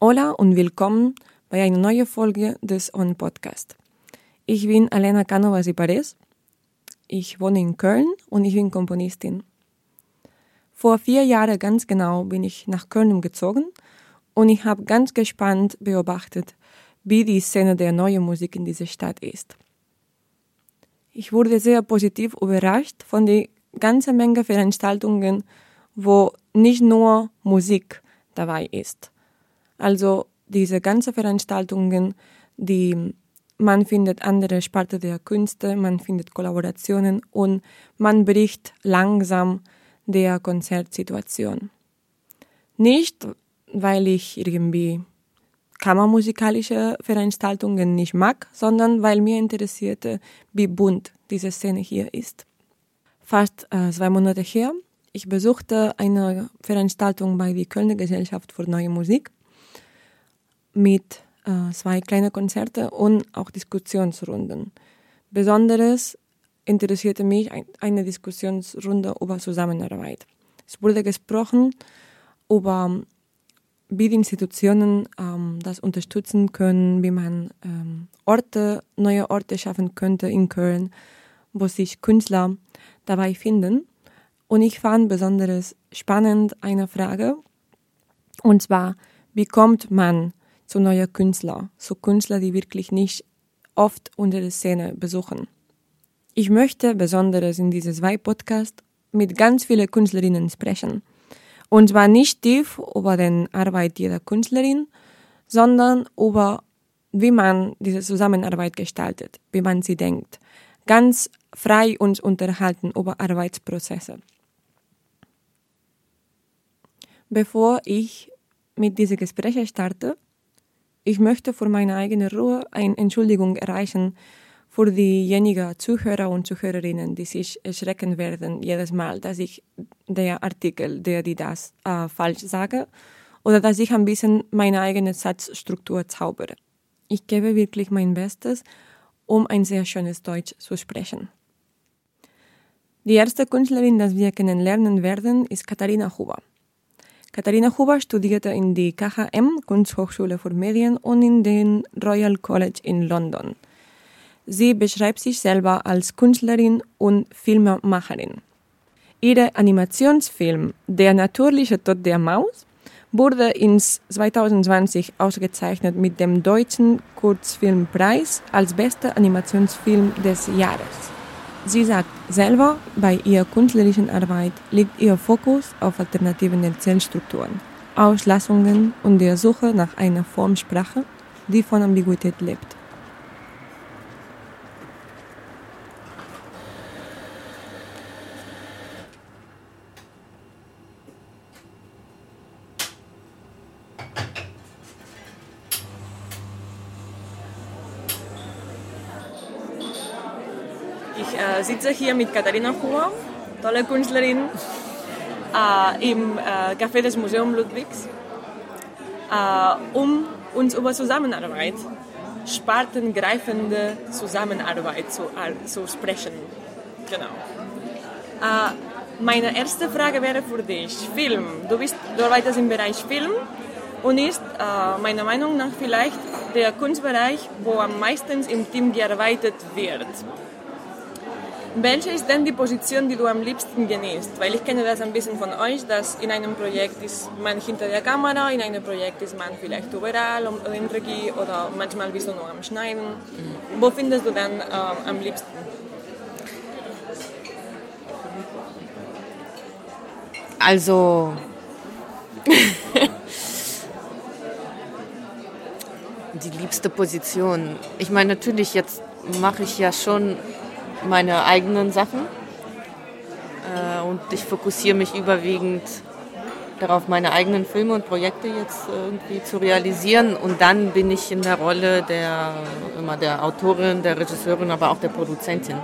Hola und willkommen bei einer neuen Folge des On Podcast. Ich bin Elena Canovas Pares. Ich wohne in Köln und ich bin Komponistin. Vor vier Jahren ganz genau bin ich nach Köln umgezogen und ich habe ganz gespannt beobachtet, wie die Szene der neuen Musik in dieser Stadt ist. Ich wurde sehr positiv überrascht von der ganzen Menge Veranstaltungen, wo nicht nur Musik dabei ist. Also diese ganzen Veranstaltungen, die man findet andere Sparte der Künste, man findet Kollaborationen und man bricht langsam der Konzertsituation. Nicht, weil ich irgendwie kammermusikalische Veranstaltungen nicht mag, sondern weil mir interessierte, wie bunt diese Szene hier ist. Fast äh, zwei Monate her, ich besuchte eine Veranstaltung bei der Kölner Gesellschaft für Neue Musik mit äh, zwei kleinen Konzerte und auch Diskussionsrunden. Besonderes interessierte mich eine Diskussionsrunde über Zusammenarbeit. Es wurde gesprochen über wie die Institutionen ähm, das unterstützen können, wie man ähm, Orte, neue Orte schaffen könnte in Köln, wo sich Künstler dabei finden. Und ich fand besonders spannend eine Frage, und zwar, wie kommt man zu neuen Künstlern, zu Künstlern, die wirklich nicht oft unter der Szene besuchen. Ich möchte besonders in dieses zwei Podcast mit ganz vielen Künstlerinnen sprechen. Und zwar nicht tief über den Arbeit jeder Künstlerin, sondern über wie man diese Zusammenarbeit gestaltet, wie man sie denkt. Ganz frei uns unterhalten über Arbeitsprozesse. Bevor ich mit diesen Gesprächen starte, ich möchte für meine eigene Ruhe eine Entschuldigung erreichen für diejenigen Zuhörer und Zuhörerinnen, die sich erschrecken werden jedes Mal, dass ich der Artikel, der die das äh, falsch sage, oder dass ich ein bisschen meine eigene Satzstruktur zaubere. Ich gebe wirklich mein Bestes, um ein sehr schönes Deutsch zu sprechen. Die erste Künstlerin, die wir kennenlernen werden, ist Katharina Huber. Katharina Huber studierte in die KHM, Kunsthochschule für Medien, und in den Royal College in London. Sie beschreibt sich selber als Künstlerin und Filmemacherin. Ihr Animationsfilm Der natürliche Tod der Maus wurde ins 2020 ausgezeichnet mit dem Deutschen Kurzfilmpreis als bester Animationsfilm des Jahres. Sie sagt selber, bei ihrer künstlerischen Arbeit liegt ihr Fokus auf alternativen Erzählstrukturen, Auslassungen und der Suche nach einer Formsprache, die von Ambiguität lebt. Sitze hier mit Katharina Huhr, tolle Künstlerin, äh, im äh, Café des Museums Ludwigs, äh, um uns über Zusammenarbeit, spartengreifende Zusammenarbeit zu, äh, zu sprechen. Genau. Äh, meine erste Frage wäre für dich, Film. Du, bist, du arbeitest im Bereich Film und ist äh, meiner Meinung nach vielleicht der Kunstbereich, wo am meisten im Team gearbeitet wird. Welche ist denn die Position, die du am liebsten genießt? Weil ich kenne das ein bisschen von euch, dass in einem Projekt ist man hinter der Kamera, in einem Projekt ist man vielleicht überall oder in Regie oder manchmal bist du nur am Schneiden. Mhm. Wo findest du dann äh, am liebsten? Also die liebste Position. Ich meine, natürlich, jetzt mache ich ja schon meine eigenen Sachen. Äh, und ich fokussiere mich überwiegend darauf, meine eigenen Filme und Projekte jetzt irgendwie zu realisieren. Und dann bin ich in der Rolle der, immer der Autorin, der Regisseurin, aber auch der Produzentin.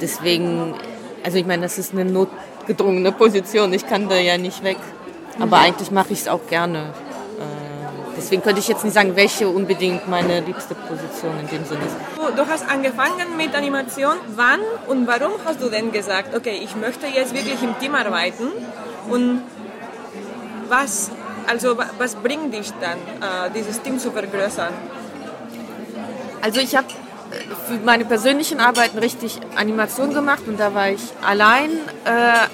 Deswegen, also ich meine, das ist eine notgedrungene Position. Ich kann da ja nicht weg. Aber mhm. eigentlich mache ich es auch gerne. Äh, Deswegen könnte ich jetzt nicht sagen, welche unbedingt meine liebste Position in dem Sinne ist. Du hast angefangen mit Animation. Wann und warum hast du denn gesagt, okay, ich möchte jetzt wirklich im Team arbeiten? Und was, also, was bringt dich dann, äh, dieses Team zu vergrößern? Also ich habe für meine persönlichen Arbeiten richtig Animation gemacht und da war ich allein äh,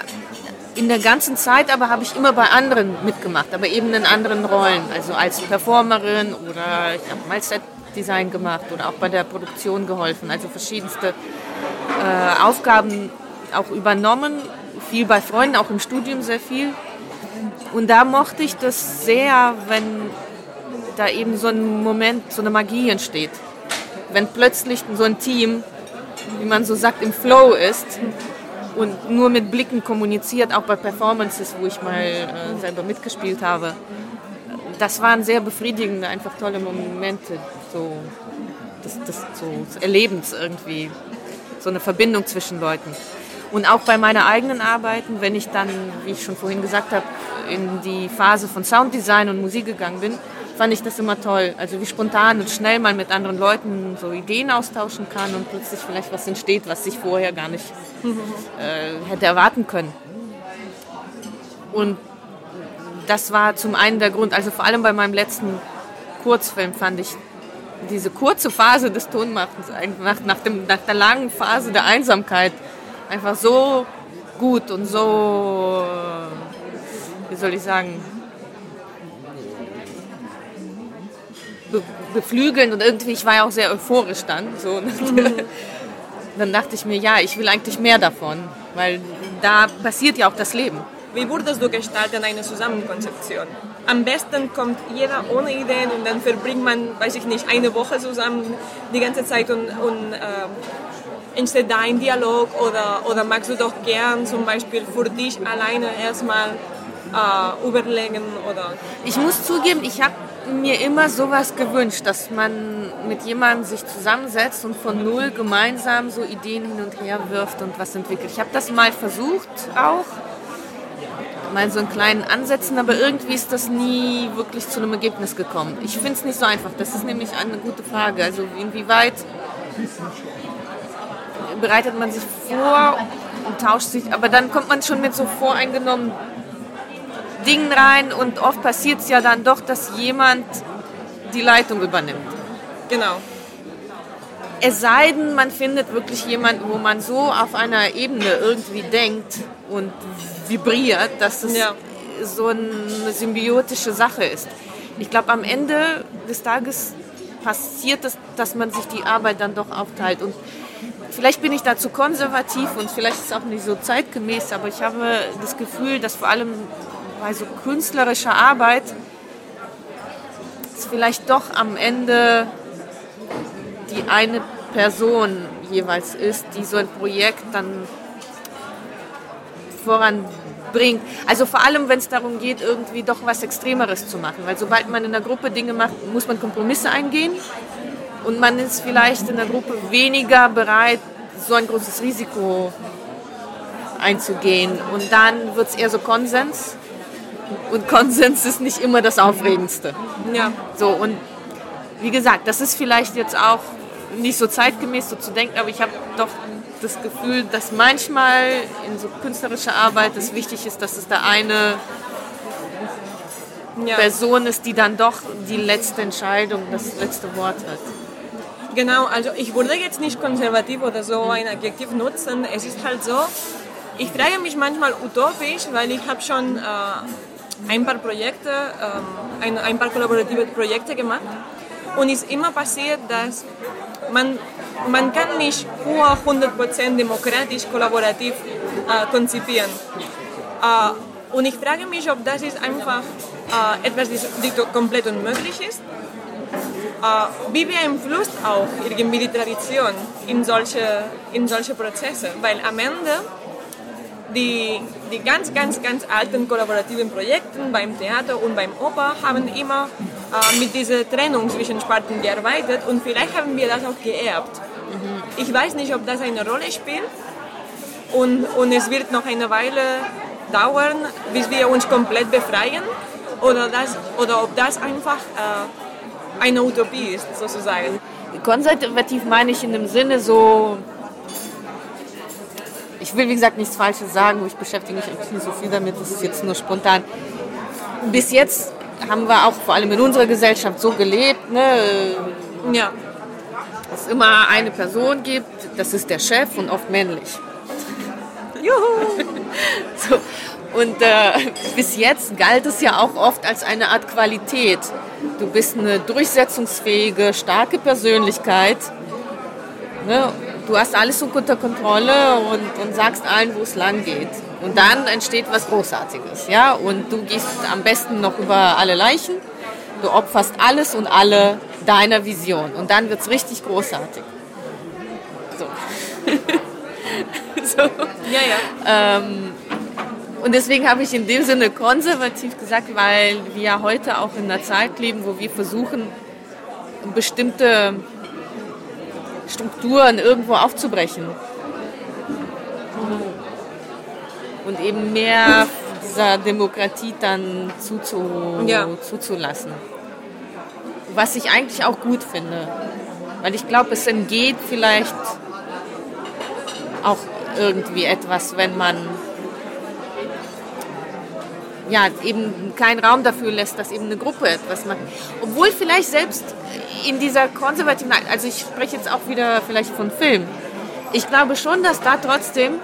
in der ganzen Zeit, aber habe ich immer bei anderen mitgemacht, aber eben in anderen Rollen, also als Performerin oder ich habe mal Set-Design gemacht oder auch bei der Produktion geholfen, also verschiedenste äh, Aufgaben auch übernommen, viel bei Freunden, auch im Studium sehr viel. Und da mochte ich das sehr, wenn da eben so ein Moment, so eine Magie entsteht. Wenn plötzlich so ein Team, wie man so sagt, im Flow ist und nur mit Blicken kommuniziert, auch bei Performances, wo ich mal äh, selber mitgespielt habe. Das waren sehr befriedigende, einfach tolle Momente, so des, des, so des Erlebens irgendwie, so eine Verbindung zwischen Leuten. Und auch bei meinen eigenen Arbeiten, wenn ich dann, wie ich schon vorhin gesagt habe, in die Phase von Sounddesign und Musik gegangen bin, fand ich das immer toll. Also wie spontan und schnell man mit anderen Leuten so Ideen austauschen kann und plötzlich vielleicht was entsteht, was ich vorher gar nicht äh, hätte erwarten können. Und das war zum einen der Grund, also vor allem bei meinem letzten Kurzfilm fand ich diese kurze Phase des Tonmachens, nach, nach, dem, nach der langen Phase der Einsamkeit, einfach so gut und so, wie soll ich sagen, beflügeln und irgendwie, ich war ja auch sehr euphorisch dann. So. Mhm. dann dachte ich mir, ja, ich will eigentlich mehr davon, weil da passiert ja auch das Leben. Wie würdest du gestalten eine Zusammenkonzeption? Am besten kommt jeder ohne Ideen und dann verbringt man, weiß ich nicht, eine Woche zusammen die ganze Zeit und, und äh, entsteht da ein Dialog oder, oder magst du doch gern zum Beispiel für dich alleine erstmal äh, überlegen oder? Ich muss zugeben, ich habe mir immer sowas gewünscht, dass man mit jemandem sich zusammensetzt und von null gemeinsam so Ideen hin und her wirft und was entwickelt. Ich habe das mal versucht auch, mal so in kleinen Ansätzen, aber irgendwie ist das nie wirklich zu einem Ergebnis gekommen. Ich finde es nicht so einfach. Das ist nämlich eine gute Frage. Also inwieweit bereitet man sich vor und tauscht sich, aber dann kommt man schon mit so voreingenommen Dingen rein und oft passiert es ja dann doch, dass jemand die Leitung übernimmt. Genau. Es sei denn, man findet wirklich jemanden, wo man so auf einer Ebene irgendwie denkt und vibriert, dass es ja. so eine symbiotische Sache ist. Ich glaube, am Ende des Tages passiert es, dass man sich die Arbeit dann doch aufteilt. Und vielleicht bin ich dazu konservativ und vielleicht ist es auch nicht so zeitgemäß, aber ich habe das Gefühl, dass vor allem bei so künstlerischer Arbeit es vielleicht doch am Ende die eine Person jeweils ist, die so ein Projekt dann voranbringt. Also vor allem, wenn es darum geht, irgendwie doch was Extremeres zu machen. Weil sobald man in der Gruppe Dinge macht, muss man Kompromisse eingehen. Und man ist vielleicht in der Gruppe weniger bereit, so ein großes Risiko einzugehen. Und dann wird es eher so Konsens. Und Konsens ist nicht immer das Aufregendste. Ja. So, und wie gesagt, das ist vielleicht jetzt auch nicht so zeitgemäß so zu denken, aber ich habe doch das Gefühl, dass manchmal in so künstlerischer Arbeit es wichtig ist, dass es da eine ja. Person ist, die dann doch die letzte Entscheidung, das letzte Wort hat. Genau, also ich würde jetzt nicht konservativ oder so ein Adjektiv nutzen. Es ist halt so, ich frage mich manchmal utopisch, weil ich habe schon äh, ein paar Projekte, ähm, ein, ein paar kollaborative Projekte gemacht und es ist immer passiert, dass man, man kann nicht nur 100% demokratisch kollaborativ äh, konzipieren. Äh, und ich frage mich, ob das ist einfach äh, etwas, das komplett unmöglich ist. Äh, wie beeinflusst auch irgendwie die Tradition in solche, in solche Prozesse? Weil am Ende die, die ganz, ganz, ganz alten kollaborativen Projekte beim Theater und beim Oper haben immer äh, mit dieser Trennung zwischen Sparten gearbeitet und vielleicht haben wir das auch geerbt. Mhm. Ich weiß nicht, ob das eine Rolle spielt und, und es wird noch eine Weile dauern, bis wir uns komplett befreien oder, das, oder ob das einfach äh, eine Utopie ist, sozusagen. Konservativ meine ich in dem Sinne so, ich will wie gesagt nichts Falsches sagen, ich beschäftige mich eigentlich nicht so viel damit, das ist jetzt nur spontan. Bis jetzt haben wir auch vor allem in unserer Gesellschaft so gelebt, ne, Ja, dass es immer eine Person gibt, das ist der Chef und oft männlich. juhu! So. Und äh, bis jetzt galt es ja auch oft als eine Art Qualität. Du bist eine durchsetzungsfähige, starke Persönlichkeit. Ne? Du hast alles so unter Kontrolle und, und sagst allen, wo es lang geht. Und dann entsteht was Großartiges. Ja? Und du gehst am besten noch über alle Leichen. Du opferst alles und alle deiner Vision. Und dann wird es richtig großartig. So. so. Ja, ja. Ähm, und deswegen habe ich in dem Sinne konservativ gesagt, weil wir heute auch in einer Zeit leben, wo wir versuchen, bestimmte Strukturen irgendwo aufzubrechen. Und eben mehr dieser Demokratie dann zuzu Ja. zuzulassen. Was ich eigentlich auch gut finde. Weil ich glaube, es entgeht vielleicht auch irgendwie etwas, wenn man ja, eben keinen Raum dafür lässt, dass eben eine Gruppe etwas macht. Obwohl vielleicht selbst in dieser konservativen, also ich spreche jetzt auch wieder vielleicht von Film. Ich glaube schon, dass da trotzdem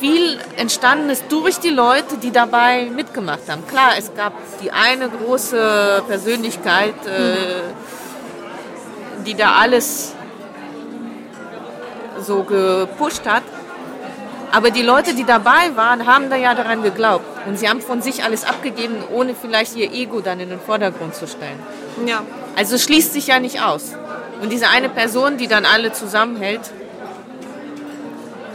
viel entstanden ist durch die Leute, die dabei mitgemacht haben. Klar, es gab die eine große Persönlichkeit, äh, die da alles so gepusht hat. Aber die Leute, die dabei waren, haben da ja daran geglaubt. Und sie haben von sich alles abgegeben, ohne vielleicht ihr Ego dann in den Vordergrund zu stellen. ja. Also es schließt sich ja nicht aus. Und diese eine Person, die dann alle zusammenhält,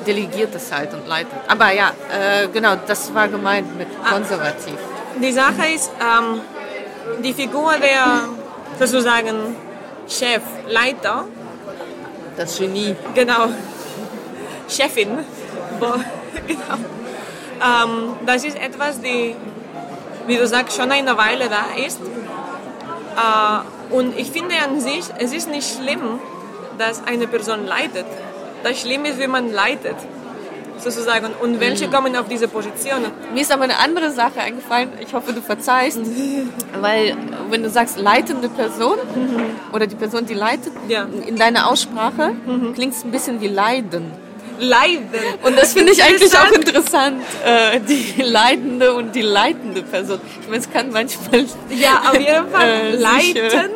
delegiert es halt und leitet. Aber ja, äh, genau, das war gemeint mit konservativ. Die Sache ist, ähm, die Figur der sozusagen Chef, Leiter, Das Genie. genau, Chefin, Bo genau. Ähm, das ist etwas, die, wie du sagst, schon eine Weile da ist. Äh, und ich finde an sich, es ist nicht schlimm, dass eine Person leitet. Das Schlimme ist, wie man leitet, sozusagen. Und welche kommen auf diese Positionen. Mir ist aber eine andere Sache eingefallen, ich hoffe, du verzeihst, weil wenn du sagst leitende Person oder die Person, die leitet, Ja. in deiner Aussprache klingt es ein bisschen wie Leiden. Leiden. Und das finde ich eigentlich auch Interessant. äh, die leidende und die leitende Person. Ich meine, es kann manchmal... Ja, auf jeden Fall. Äh, sich, Leiten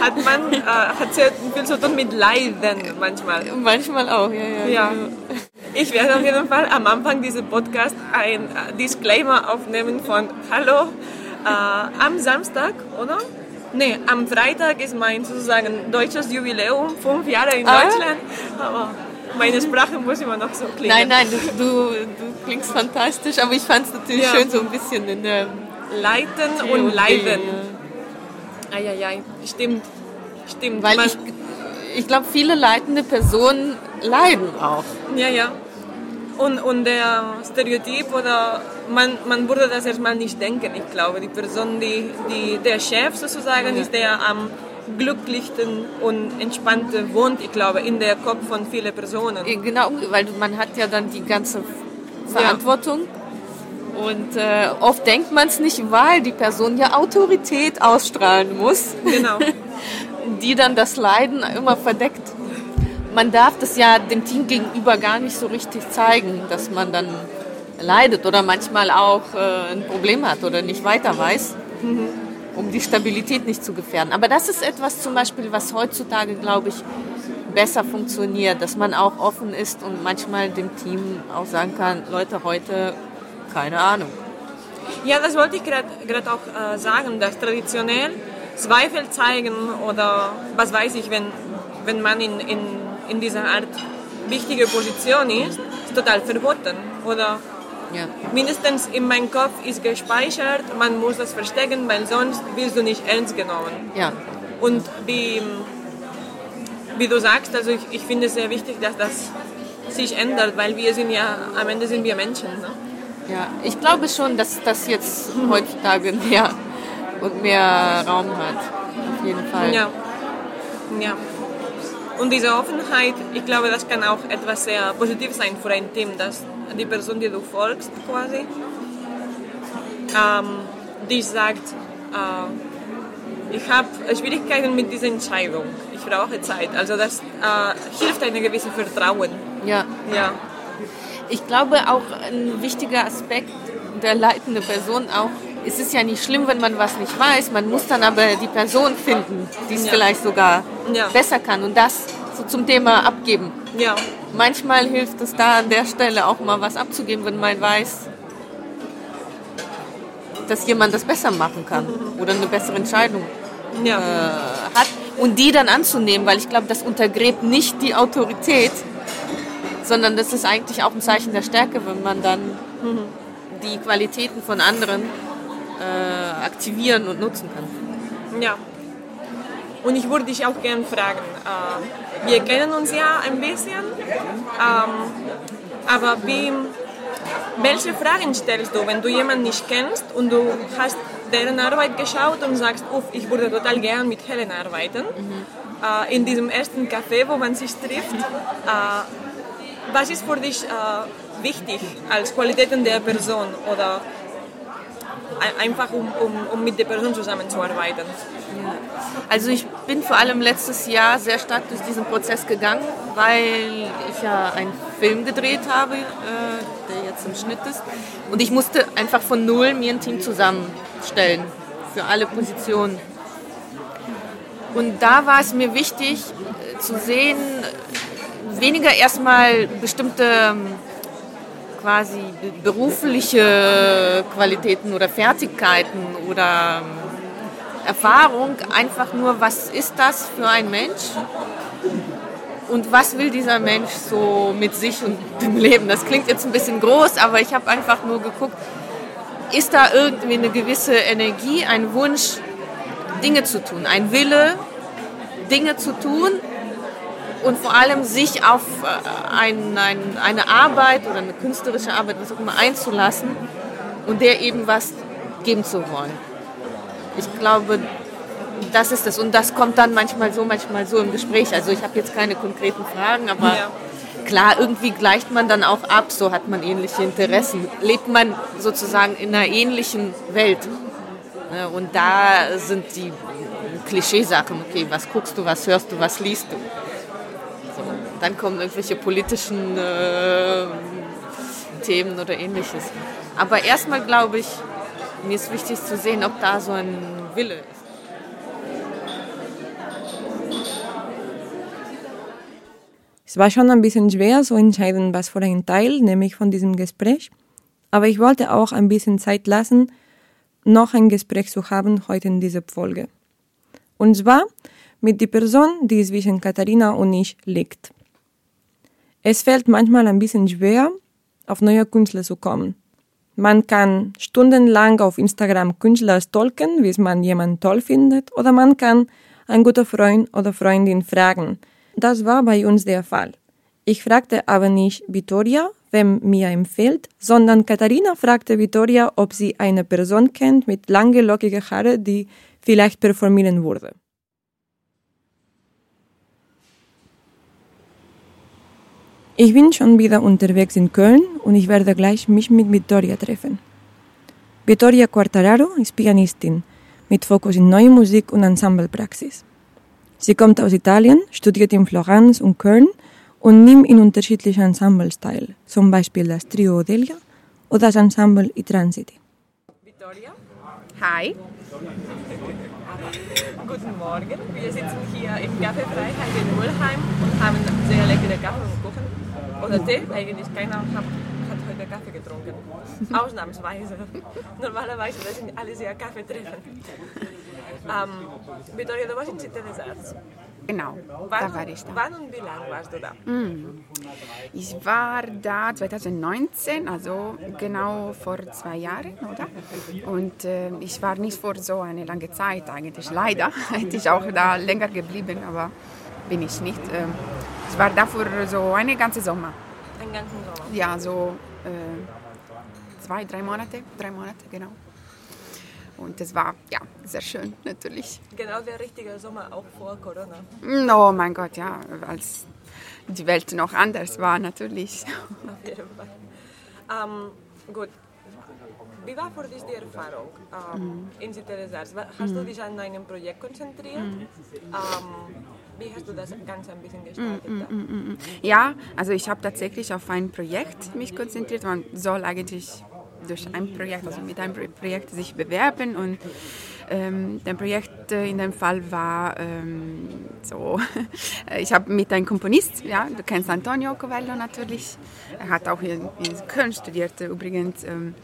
hat man, äh, hat sehr viel zu tun mit Leiden manchmal. Manchmal auch, ja, ja. Ja. Ich werde auf jeden Fall am Anfang dieses Podcasts ein äh, Disclaimer aufnehmen von Hallo, äh, am Samstag, oder? Nee, am Freitag ist mein sozusagen deutsches Jubiläum, fünf Jahre in Ah. Deutschland. Aber meine Sprache muss immer noch so klingen. Nein, nein, du, du, du klingst fantastisch, aber ich fand es natürlich Ja. schön so ein bisschen in der... Leiten T und Leiden. ja. Eieiei, stimmt. Stimmt. Weil Man- ich, ich glaube, viele leitende Personen leiden auch. Ja, ja. Und, und der Stereotyp oder man, man würde das erstmal nicht denken. Ich glaube, die Person, die, die der Chef sozusagen ist, der am glücklichsten und entspannten wohnt, ich glaube, in der Kopf von vielen Personen. Genau, weil man hat ja dann die ganze Verantwortung. Und äh, oft denkt man es nicht, weil die Person ja Autorität ausstrahlen muss, Genau. die dann das Leiden immer verdeckt. Man darf das ja dem Team gegenüber gar nicht so richtig zeigen, dass man dann leidet oder manchmal auch äh, ein Problem hat oder nicht weiter weiß, um die Stabilität nicht zu gefährden. Aber das ist etwas zum Beispiel, was heutzutage, glaube ich, besser funktioniert, dass man auch offen ist und manchmal dem Team auch sagen kann, Leute, heute keine Ahnung. Ja, das wollte ich gerade auch äh, sagen, dass traditionell Zweifel zeigen oder was weiß ich, wenn, wenn man in, in, in dieser Art wichtige Position ist, ist total verboten. Oder Ja. mindestens in meinem Kopf ist gespeichert, man muss das verstecken, weil sonst wirst du nicht ernst genommen. Ja, Und wie, wie du sagst, also ich, ich finde es sehr wichtig, dass das sich ändert, weil wir sind ja, am Ende sind wir Menschen. Ne? Ja, ich glaube schon, dass das jetzt heutzutage mehr und mehr Raum hat. Auf jeden Fall. Ja. ja. Und diese Offenheit, ich glaube, das kann auch etwas sehr Positives sein für ein Team, dass die Person, die du folgst, quasi, ähm, dich sagt, äh, ich habe Schwierigkeiten mit dieser Entscheidung, ich brauche Zeit. Also das äh, hilft ein gewisses Vertrauen. Ja. ja. Ich glaube auch ein wichtiger Aspekt der leitenden Person auch, es ist ja nicht schlimm, wenn man was nicht weiß, man muss dann aber die Person finden, die es Ja. vielleicht sogar Ja. besser kann und das so zum Thema abgeben. Ja. Manchmal hilft es da an der Stelle auch mal was abzugeben, wenn man weiß, dass jemand das besser machen kann oder eine bessere Entscheidung Ja. äh, hat und die dann anzunehmen, weil ich glaube, das untergräbt nicht die Autorität, sondern das ist eigentlich auch ein Zeichen der Stärke, wenn man dann die Qualitäten von anderen äh, aktivieren und nutzen kann. Ja. Und ich würde dich auch gerne fragen, äh, wir kennen uns ja ein bisschen, ähm, aber wie, welche Fragen stellst du, wenn du jemanden nicht kennst und du hast deren Arbeit geschaut und sagst, Uff, ich würde total gern mit Helen arbeiten, äh, in diesem ersten Café, wo man sich trifft, äh, was ist für dich äh, wichtig als Qualitäten der Person oder einfach um, um, um mit der Person zusammenzuarbeiten? Also ich bin vor allem letztes Jahr sehr stark durch diesen Prozess gegangen, weil ich ja einen Film gedreht habe, äh, der jetzt im Schnitt ist. Und ich musste einfach von null mir ein Team zusammenstellen für alle Positionen. Und da war es mir wichtig äh, zu sehen, äh, weniger erstmal bestimmte ähm, quasi be- berufliche Qualitäten oder Fertigkeiten oder ähm, Erfahrung, einfach nur, was ist das für ein Mensch und was will dieser Mensch so mit sich und dem Leben. Das klingt jetzt ein bisschen groß, aber ich habe einfach nur geguckt, ist da irgendwie eine gewisse Energie, ein Wunsch, Dinge zu tun, ein Wille, Dinge zu tun und vor allem sich auf äh, ein, ein, eine Arbeit oder eine künstlerische Arbeit, was auch immer, einzulassen und der eben was geben zu wollen. Ich glaube, das ist es. Und das kommt dann manchmal so, manchmal so im Gespräch. Also ich habe jetzt keine konkreten Fragen, aber Ja. klar, irgendwie gleicht man dann auch ab, so hat man ähnliche Interessen. Lebt man sozusagen in einer ähnlichen Welt. Ne, Und da sind die Klischeesachen, okay, was guckst du, was hörst du, was liest du. Dann kommen irgendwelche politischen äh, Themen oder ähnliches. Aber erstmal glaube ich, mir ist wichtig zu sehen, ob da so ein Wille ist. Es war schon ein bisschen schwer zu entscheiden, was für ein Teil nehme ich von diesem Gespräch. Aber ich wollte auch ein bisschen Zeit lassen, noch ein Gespräch zu haben heute in dieser Folge. Und zwar mit der Person, die zwischen Katharina und ich liegt. Es fällt manchmal ein bisschen schwer, auf neue Künstler zu kommen. Man kann stundenlang auf Instagram Künstler stalken, bis man jemanden toll findet, oder man kann einen guten Freund oder Freundin fragen. Das war bei uns der Fall. Ich fragte aber nicht Vittoria, wem mir empfiehlt, sondern Katharina fragte Vittoria, ob sie eine Person kennt mit lange, lockige Haare, die vielleicht performieren würde. Ich bin schon wieder unterwegs in Köln und ich werde gleich mich mit Vittoria treffen. Vittoria Quartararo ist Pianistin mit Fokus in neue Musik und Ensemblepraxis. Sie kommt aus Italien, studiert in Florenz und Köln und nimmt in unterschiedlichen Ensembles teil, zum Beispiel das Trio Odelia oder das Ensemble I Transiti. Vittoria, Hi. guten Morgen. Wir sitzen hier im Café Freiheit in Mulheim und haben sehr leckere Kaffee und Kuchen. Oder Tee, eigentlich keiner hat, hat heute Kaffee getrunken. Ausnahmsweise. Normalerweise sind alle sehr Kaffee treffen. Ähm, Vittoria, du warst in Città des Arts. Genau, Wann, da war ich da. wann und wie lange warst du da? Ich war da 2019, also genau vor zwei Jahren, oder? Und äh, ich war nicht vor so eine lange Zeit eigentlich, leider. Hätte ich auch da länger geblieben, aber bin ich nicht. Ähm, ich war da für so eine ganze Sommer. Den ganzen Sommer. Ja, so äh, zwei, drei Monate, drei Monate, genau. Und das war ja sehr schön natürlich. Genau der richtige Sommer auch vor Corona. Oh mein Gott, ja, als die Welt noch anders war natürlich. Auf jeden Fall. Ähm, gut. Wie war für dich die Erfahrung ähm, in Cités Hast du dich an ein Projekt konzentriert? Ähm, wie hast du das Ganze ein bisschen gestaltet? Ja, also ich habe tatsächlich auf ein Projekt mich konzentriert. Man soll eigentlich durch ein Projekt, also mit einem Projekt sich bewerben und ähm, das Projekt in dem Fall war ähm, so, ich habe mit einem Komponist, ja, du kennst Antonio Covello natürlich, er hat auch in, in Köln studiert übrigens, ähm,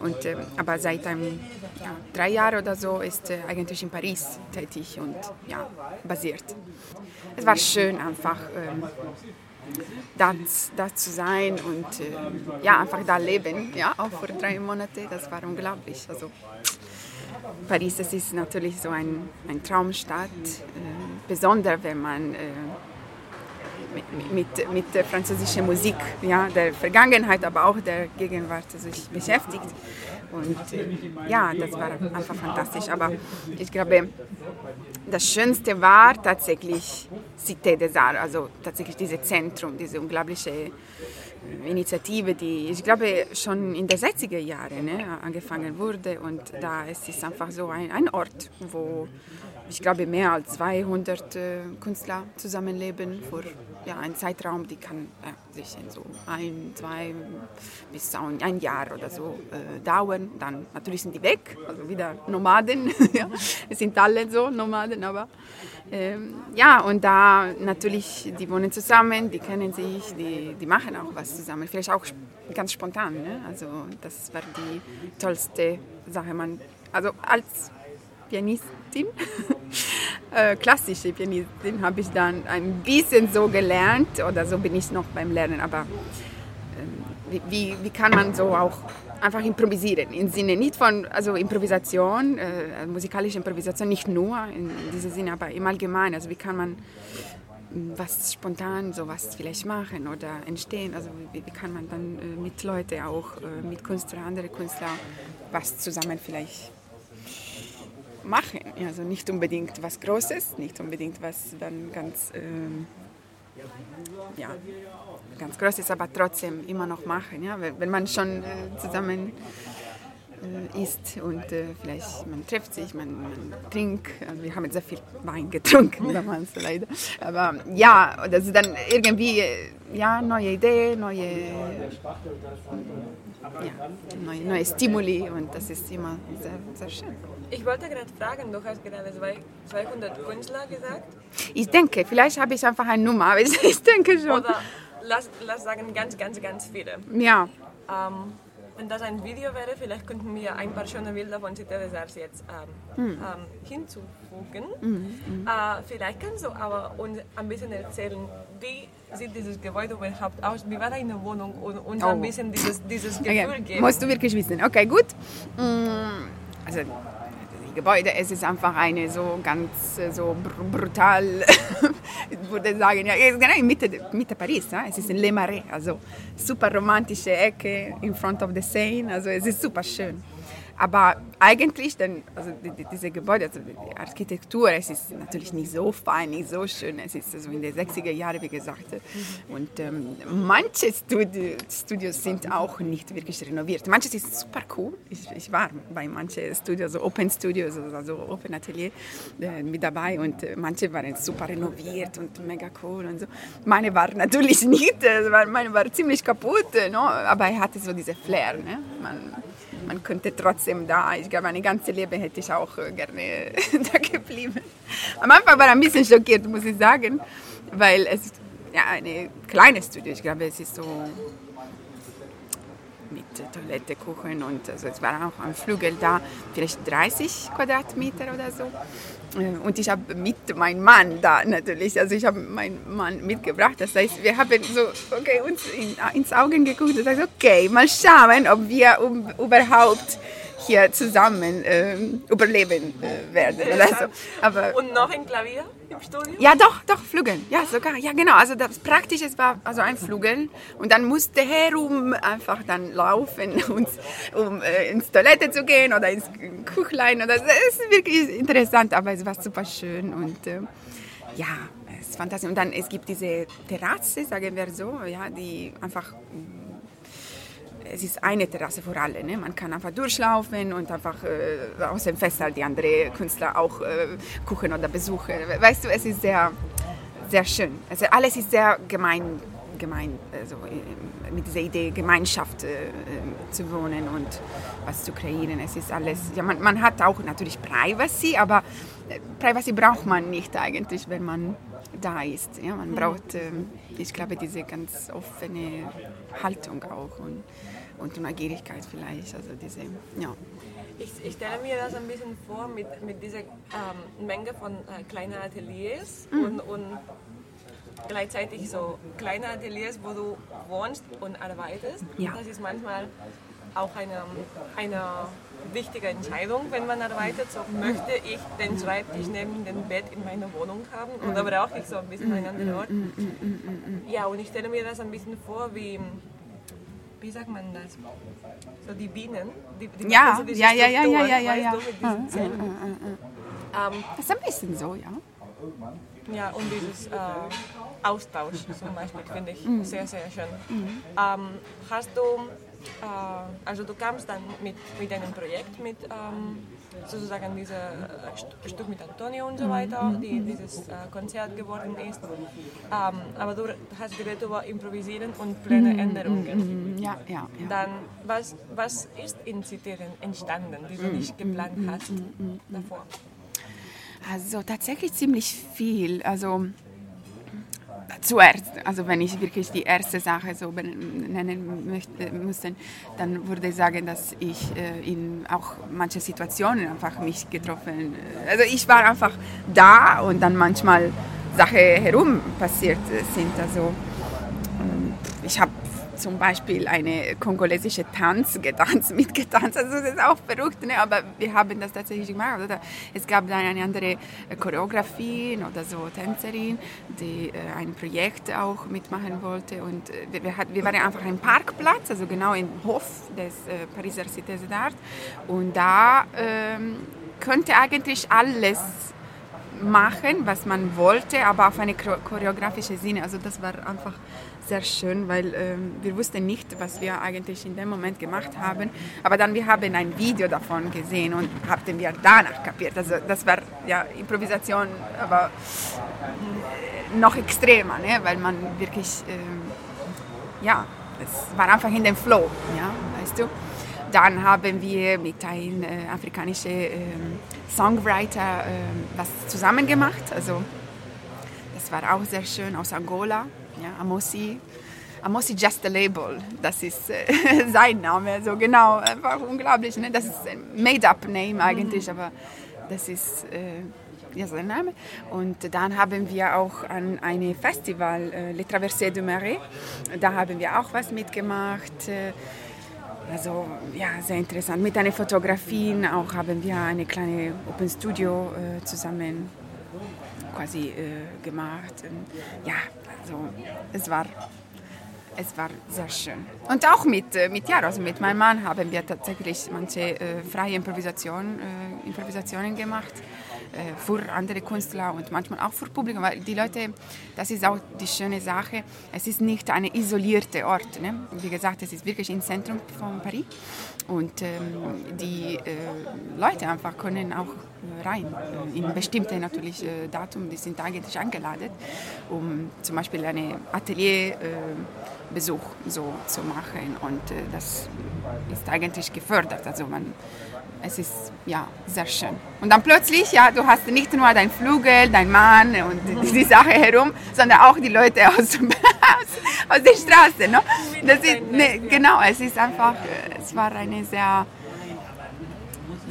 und, äh, aber seit einem, ja, drei Jahren oder so ist er eigentlich in Paris tätig und ja, basiert. Es war schön einfach. Ähm, da, da zu sein und äh, ja, einfach da leben. Ja, auch vor drei Monaten, das war unglaublich. Also, Paris, das ist natürlich so ein, ein Traumstadt, äh, besonders wenn man äh, mit, mit, mit der französischen Musik, ja, der Vergangenheit, aber auch der Gegenwart sich beschäftigt. Und ja, das war einfach fantastisch. Aber ich glaube, das Schönste war tatsächlich Cité des Arts, also tatsächlich dieses Zentrum, diese unglaubliche äh, Initiative, die ich glaube schon in den 60er Jahren ne, angefangen wurde. Und da ist es einfach so ein, ein Ort, wo ich glaube, mehr als 200 äh, Künstler zusammenleben für ja, einen Zeitraum, die kann äh, sich in so ein, zwei bis ein Jahr oder so äh, dauern. Dann natürlich sind die weg, also wieder Nomaden. ja. Es sind alle so Nomaden, aber ähm, ja, und da natürlich, die wohnen zusammen, die kennen sich, die, die machen auch was zusammen. Vielleicht auch ganz spontan. Ne? Also das war die tollste Sache. Man, also als Pianistin, äh, klassische Pianistin, habe ich dann ein bisschen so gelernt oder so bin ich noch beim Lernen, aber äh, wie, wie kann man so auch einfach improvisieren, im Sinne nicht von, also Improvisation, äh, musikalische Improvisation, nicht nur in diesem Sinne, aber im Allgemeinen, also wie kann man hm, was spontan sowas vielleicht machen oder entstehen, also wie, wie kann man dann äh, mit Leuten auch, äh, mit Künstlern, andere Künstler was zusammen vielleicht machen. Also nicht unbedingt was Großes, nicht unbedingt was dann ganz, ähm, ja, ganz Großes, aber trotzdem immer noch machen. Ja? Wenn man schon äh, zusammen äh, isst und äh, vielleicht man trifft sich, man, man trinkt. Also wir haben sehr viel Wein getrunken damals leider. Aber ja, das ist dann irgendwie ja, neue Idee, neue, ja, neue, neue Stimuli und das ist immer sehr, sehr schön. Ich wollte gerade fragen, du hast gerade 200 Künstler gesagt. Ich denke, vielleicht habe ich einfach eine Nummer, aber ich denke schon. Oder lass, lass sagen ganz, ganz, ganz viele. Ja. Ähm, wenn das ein Video wäre, vielleicht könnten wir ein paar schöne Bilder von Cité des Arts jetzt ähm, mhm. ähm, hinzufügen. Mhm. Äh, vielleicht kannst du aber uns ein bisschen erzählen, wie sieht dieses Gebäude überhaupt aus? Wie war deine Wohnung und uns oh. ein bisschen dieses, dieses Gefühl okay. geben? Musst du wirklich wissen. Okay, gut. Mm, also Gebäude. Es ist einfach eine so ganz so brutal, ich würde sagen, ja, genau in Mitte, Mitte Paris. Ja? Es ist in Le Marais, also super romantische Ecke in front of the Seine. Also es ist super schön. Aber eigentlich, denn, also die, die, diese Gebäude, also die Architektur, es ist natürlich nicht so fein, nicht so schön. Es ist also in den 60er Jahren, wie gesagt. Und ähm, manche Studi Studios sind auch nicht wirklich renoviert. Manche sind super cool. Ich, ich war bei manchen Studios, so Open Studios, also Open Atelier äh, mit dabei. Und äh, manche waren super renoviert und mega cool und so. Meine war natürlich nicht, äh, meine war ziemlich kaputt, no? Äh, aber er hatte so diese Flair. Ne? Man, man könnte trotzdem da, ich glaube, mein ganzes Leben hätte ich auch äh, gerne da geblieben. Am Anfang war ich ein bisschen schockiert, muss ich sagen, weil es ja eine kleine Studio, ich glaube, es ist so mit Toilette, Kuchen und also es war auch ein Flügel da, vielleicht 30 Quadratmeter oder so. Äh, und ich habe mit meinem Mann da natürlich, also ich habe meinen Mann mitgebracht. Das heißt, wir haben so okay, uns in, ins Augen geguckt und gesagt, okay, mal schauen, ob wir um, überhaupt hier zusammen äh, überleben äh, werden. Also, aber, Und noch ein Klavier im Studio? Ja, doch, doch, Flügeln. Ja, sogar. Ja, genau. Also das Praktische war also ein Flügel und dann musste herum einfach dann laufen, und, um äh, ins Toilette zu gehen oder ins Küchlein. Oder, das ist wirklich interessant, aber es war super schön und äh, ja, es ist fantastisch. Und dann es gibt diese Terrasse, sagen wir so, ja, die einfach es ist eine Terrasse für alle. Ne? Man kann einfach durchlaufen und einfach äh, aus dem Festival die anderen Künstler auch äh, gucken oder besuchen. Weißt du, es ist sehr, sehr schön. Also alles ist sehr gemein, gemein also äh, mit dieser Idee, Gemeinschaft äh, äh, zu wohnen und was zu kreieren. Es ist alles, ja, man, man hat auch natürlich Privacy, aber äh, Privacy braucht man nicht eigentlich, wenn man da ist. Ja, man mhm. braucht, ähm, ich glaube, diese ganz offene Haltung auch. Und, und Neugierigkeit vielleicht. Also diese, ja. Ich, ich, stelle mir das ein bisschen vor mit, mit dieser ähm, Menge von äh, kleinen Ateliers mhm. und, und gleichzeitig so kleine Ateliers, wo du wohnst und arbeitest. Ja. Das ist manchmal auch eine, eine wichtige Entscheidung, wenn man arbeitet. So, möchte ich den Schreibtisch neben dem Bett in meiner Wohnung haben oder brauche ich so ein bisschen einen anderen Ort? Ja, und ich stelle mir das ein bisschen vor, wie wie sagt man das? So die Bienen. Die, die ja, so ja, ja, ja, ja, ja, ja, ja. Ähm, das ist ein bisschen so, ja. Ja, und dieses äh, Austausch zum Beispiel finde ich mhm. sehr, sehr schön. Mhm. Ähm, hast du, äh, also du kamst dann mit, mit einem Projekt mit ähm, sozusagen dieses äh, Stück mit Antonio und so mhm. weiter, die dieses äh, Konzert geworden ist. Ähm, aber du hast geredet über Improvisieren und Pläneänderungen. Mhm. Ja, ja, ja. Dann, was, was ist in Zitieren entstanden, die du nicht geplant hast davor? Also tatsächlich ziemlich viel. Also zuerst, also wenn ich wirklich die erste Sache so nennen möchte, müsste, dann würde ich sagen, dass ich äh, in auch manche Situationen einfach mich getroffen, äh, also ich war einfach da und dann manchmal Sachen herum passiert sind. Also ich habe zum Beispiel eine kongolesische Tanz getanzt, mitgetanzt. Also das ist auch verrückt, ne? aber wir haben das tatsächlich gemacht. Oder? Es gab dann eine andere Choreografin oder so Tänzerin, die äh, ein Projekt auch mitmachen wollte und äh, wir, hat, wir waren einfach ein Parkplatz, also genau im Hof des äh, Pariser Cité d'Art und da ähm, könnte eigentlich alles machen, was man wollte, aber auf eine choreografische Sinne. Also das war einfach sehr schön, weil ähm, wir wussten nicht, was wir eigentlich in dem Moment gemacht haben. Aber dann wir haben ein Video davon gesehen und haben wir danach kapiert. Also das war ja Improvisation, aber noch extremer, ne? weil man wirklich ähm, ja, es war einfach in dem Flow, ja, weißt du. Dann haben wir mit einem äh, afrikanischen äh, Songwriter äh, was zusammen gemacht. Also das war auch sehr schön aus Angola. Ja, Amosi. Amosi Just a Label, das ist äh, sein Name. So genau, einfach unglaublich. Ne? Das ist ein Made-up-Name eigentlich, mhm. aber das ist äh, ja, sein Name. Und dann haben wir auch an einem Festival, äh, Le Traversée du Marais, da haben wir auch was mitgemacht. Äh, also ja, sehr interessant. Mit einer Fotografie auch haben wir eine kleine Open Studio äh, zusammen quasi äh, gemacht. Und, ja, also es war, es war sehr schön. Und auch mit, äh, mit Jaro, also mit meinem Mann haben wir tatsächlich manche äh, freie Improvisation, äh, Improvisationen gemacht. Äh, für andere Künstler und manchmal auch für Publikum. Weil die Leute, das ist auch die schöne Sache, es ist nicht ein isolierter Ort. Ne? Wie gesagt, es ist wirklich im Zentrum von Paris und ähm, die äh, Leute einfach können auch rein. Äh, in bestimmte natürlich äh, Datum, die sind eigentlich eingeladen, um zum Beispiel einen Atelierbesuch äh, so zu machen und äh, das ist eigentlich gefördert. Also man es ist ja sehr schön. Und dann plötzlich, ja, du hast nicht nur dein Flügel, dein Mann und die, die Sache herum, sondern auch die Leute aus, aus, aus der Straße. Ne? Das ist, ne, genau, es ist einfach, es war eine sehr,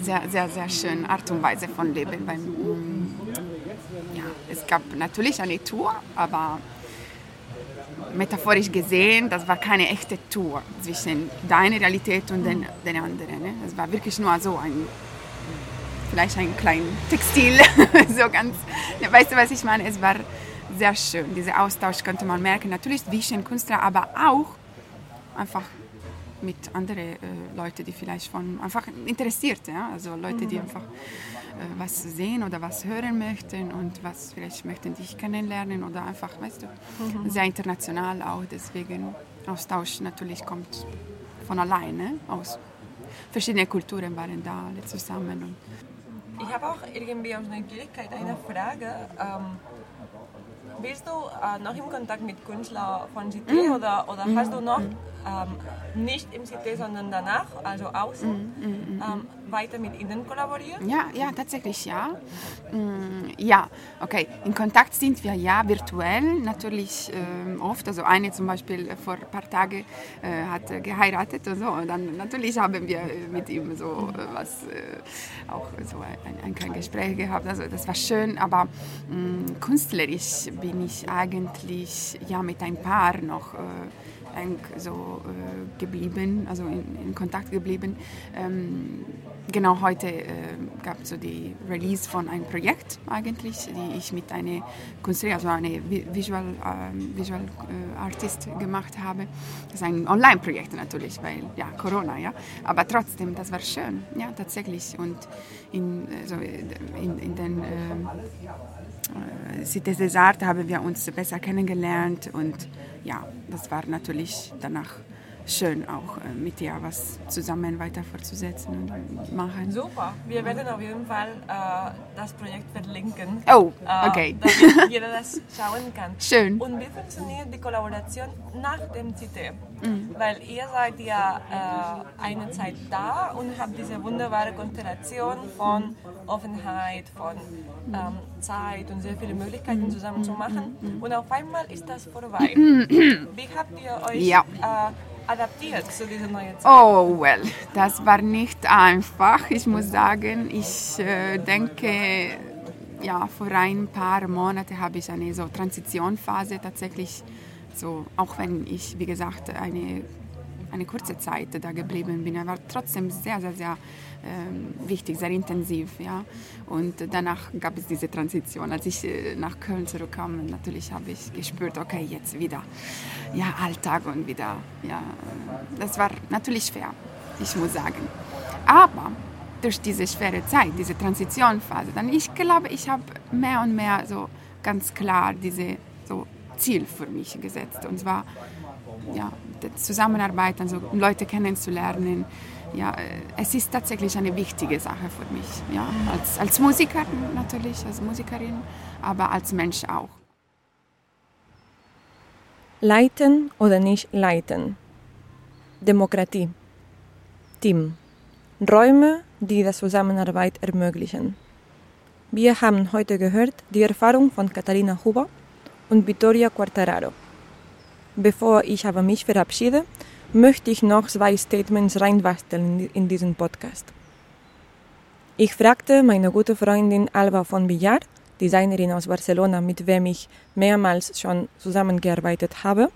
sehr, sehr, sehr schöne Art und Weise von Leben. Weil, ja, es gab natürlich eine Tour, aber metaphorisch gesehen, das war keine echte Tour zwischen deiner Realität und den, den anderen. Ne? Das war wirklich nur so ein, vielleicht ein kleines Textil, so ganz, weißt du, was ich meine? Es war sehr schön, dieser Austausch konnte man merken, natürlich zwischen Künstler, aber auch einfach mit anderen äh, Leuten, die vielleicht von einfach interessiert, ja? also Leute, die einfach äh, was sehen oder was hören möchten und was vielleicht möchten dich kennenlernen oder einfach, weißt du, mhm. sehr international auch. Deswegen Austausch natürlich kommt von alleine aus. Verschiedene Kulturen waren da alle zusammen. Und ich habe auch irgendwie aus Neugierigkeit eine Frage. Ähm, bist du äh, noch im Kontakt mit Künstlern von CT mm. oder, oder mm. hast du noch mm ähm, nicht im CT, sondern danach, also außen, mm, mm, mm, ähm, weiter mit Ihnen kollaborieren? Ja, ja, tatsächlich ja. Mm, ja, okay. In Kontakt sind wir ja virtuell, natürlich äh, oft. Also eine zum Beispiel vor ein paar Tagen äh, hat geheiratet und so. Und dann natürlich haben wir mit ihm so äh, was, äh, auch so ein, ein kleines Gespräch gehabt. Also das war schön, aber mm, künstlerisch bin ich eigentlich ja mit ein paar noch äh, eng so äh, geblieben, also in, in, Kontakt geblieben. Ähm, genau heute äh, gab es so die Release von einem Projekt eigentlich, die ich mit einer Künstlerin, also einer Visual, äh, Visual Artist gemacht habe. Das ist ein Online-Projekt natürlich, weil ja Corona, ja. Aber trotzdem, das war schön, ja tatsächlich. Und in, also in, in den ähm, äh, Cité des Arts haben wir uns besser kennengelernt und ja, das war natürlich danach schön, auch äh, mit dir was zusammen weiter fortzusetzen und machen. Super, wir werden auf jeden Fall äh, das Projekt verlinken. Oh, äh, okay. Äh, damit jeder das schauen kann. Schön. Und wie funktioniert die Kollaboration nach dem CT? Mhm. Weil ihr seid ja äh, eine Zeit da und habt diese wunderbare Konstellation von Offenheit, von ähm, Zeit und sehr viele Möglichkeiten mhm. zusammen zu machen. Mhm. Und auf einmal ist das vorbei. Wie habt ihr euch ja. äh, adaptiert zu dieser neuen Zeit? Oh, well, das war nicht einfach. Ich muss sagen, ich äh, denke, ja, vor ein paar Monaten habe ich eine so Transitionphase tatsächlich so, auch wenn ich, wie gesagt, eine, eine kurze Zeit da geblieben bin, war trotzdem sehr, sehr, sehr äh, wichtig, sehr intensiv. Ja? Und danach gab es diese Transition. Als ich äh, nach Köln zurückkam, natürlich habe ich gespürt, okay, jetzt wieder ja, Alltag und wieder, ja, das war natürlich schwer, ich muss sagen. Aber durch diese schwere Zeit, diese Transitionphase, dann ich glaube, ich habe mehr und mehr so ganz klar diese so Ziel für mich gesetzt. Und zwar ja, Zusammenarbeit, also Leute kennenzulernen. Ja, äh, es ist tatsächlich eine wichtige Sache für mich. Ja, als, als Musiker natürlich, als Musikerin, aber als Mensch auch. Leiten oder nicht leiten? Demokratie. Team. Räume, die die Zusammenarbeit ermöglichen. Wir haben heute gehört die Erfahrung von Katharina Huber und Vittoria Quartararo. Bevor ich aber mich verabschiede, möchte ich noch zwei Statements reinbasteln in diesen Podcast. Ich fragte meine gute Freundin Alba von Villar, Designerin aus Barcelona, mit wem ich mehrmals schon zusammengearbeitet habe,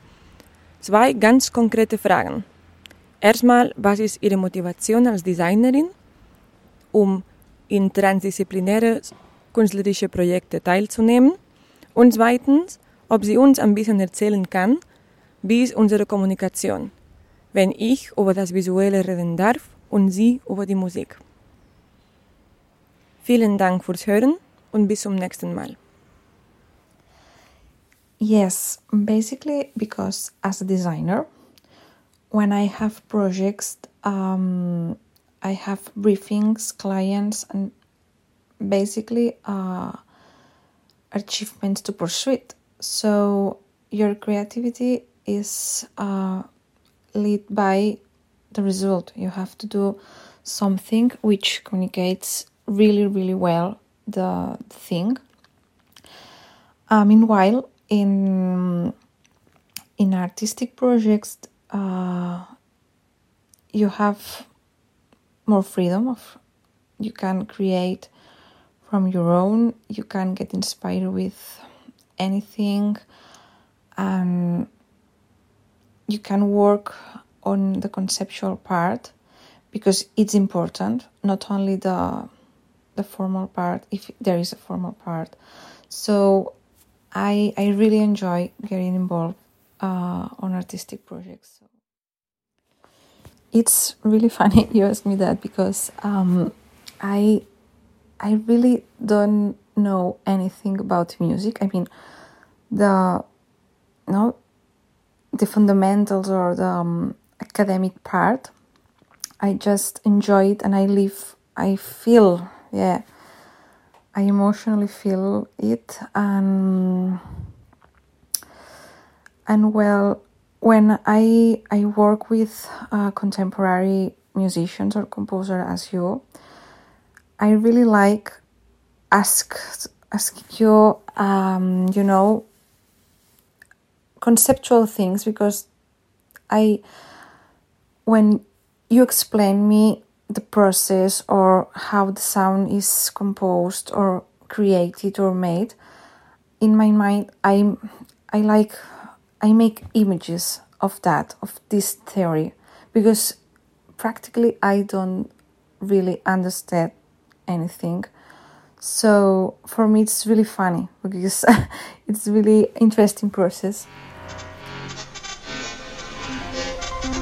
zwei ganz konkrete Fragen. Erstmal, was ist Ihre Motivation als Designerin, um in transdisziplinäre künstlerische Projekte teilzunehmen? Und zweitens, ob sie uns ein bisschen erzählen kann, ist unsere Kommunikation, wenn ich über das Visuelle reden darf und sie über die Musik. Vielen Dank fürs Hören und bis zum nächsten Mal. Yes, basically because as a designer, when I have projects, um, I have briefings, clients, and basically uh, achievements to pursue it. So your creativity is uh, led by the result. You have to do something which communicates really, really well the, thing. Uh, meanwhile, in in artistic projects, uh, you have more freedom of you can create from your own. You can get inspired with anything and you can work on the conceptual part because it's important, not only the the formal part, if there is a formal part. So I I really enjoy getting involved uh, on artistic projects. It's really funny you ask me that because um, I I really don't know anything about music. I mean, the no the fundamentals or the um, academic part. I just enjoy it and I live. I feel yeah. I emotionally feel it and and well when I I work with uh, contemporary musicians or composer as you, I really like ask ask you um, you know conceptual things because I when you explain me the process or how the sound is composed or created or made in my mind I I like I make images of that of this theory because practically I don't really understand anything. So for me it's really funny because it's really interesting process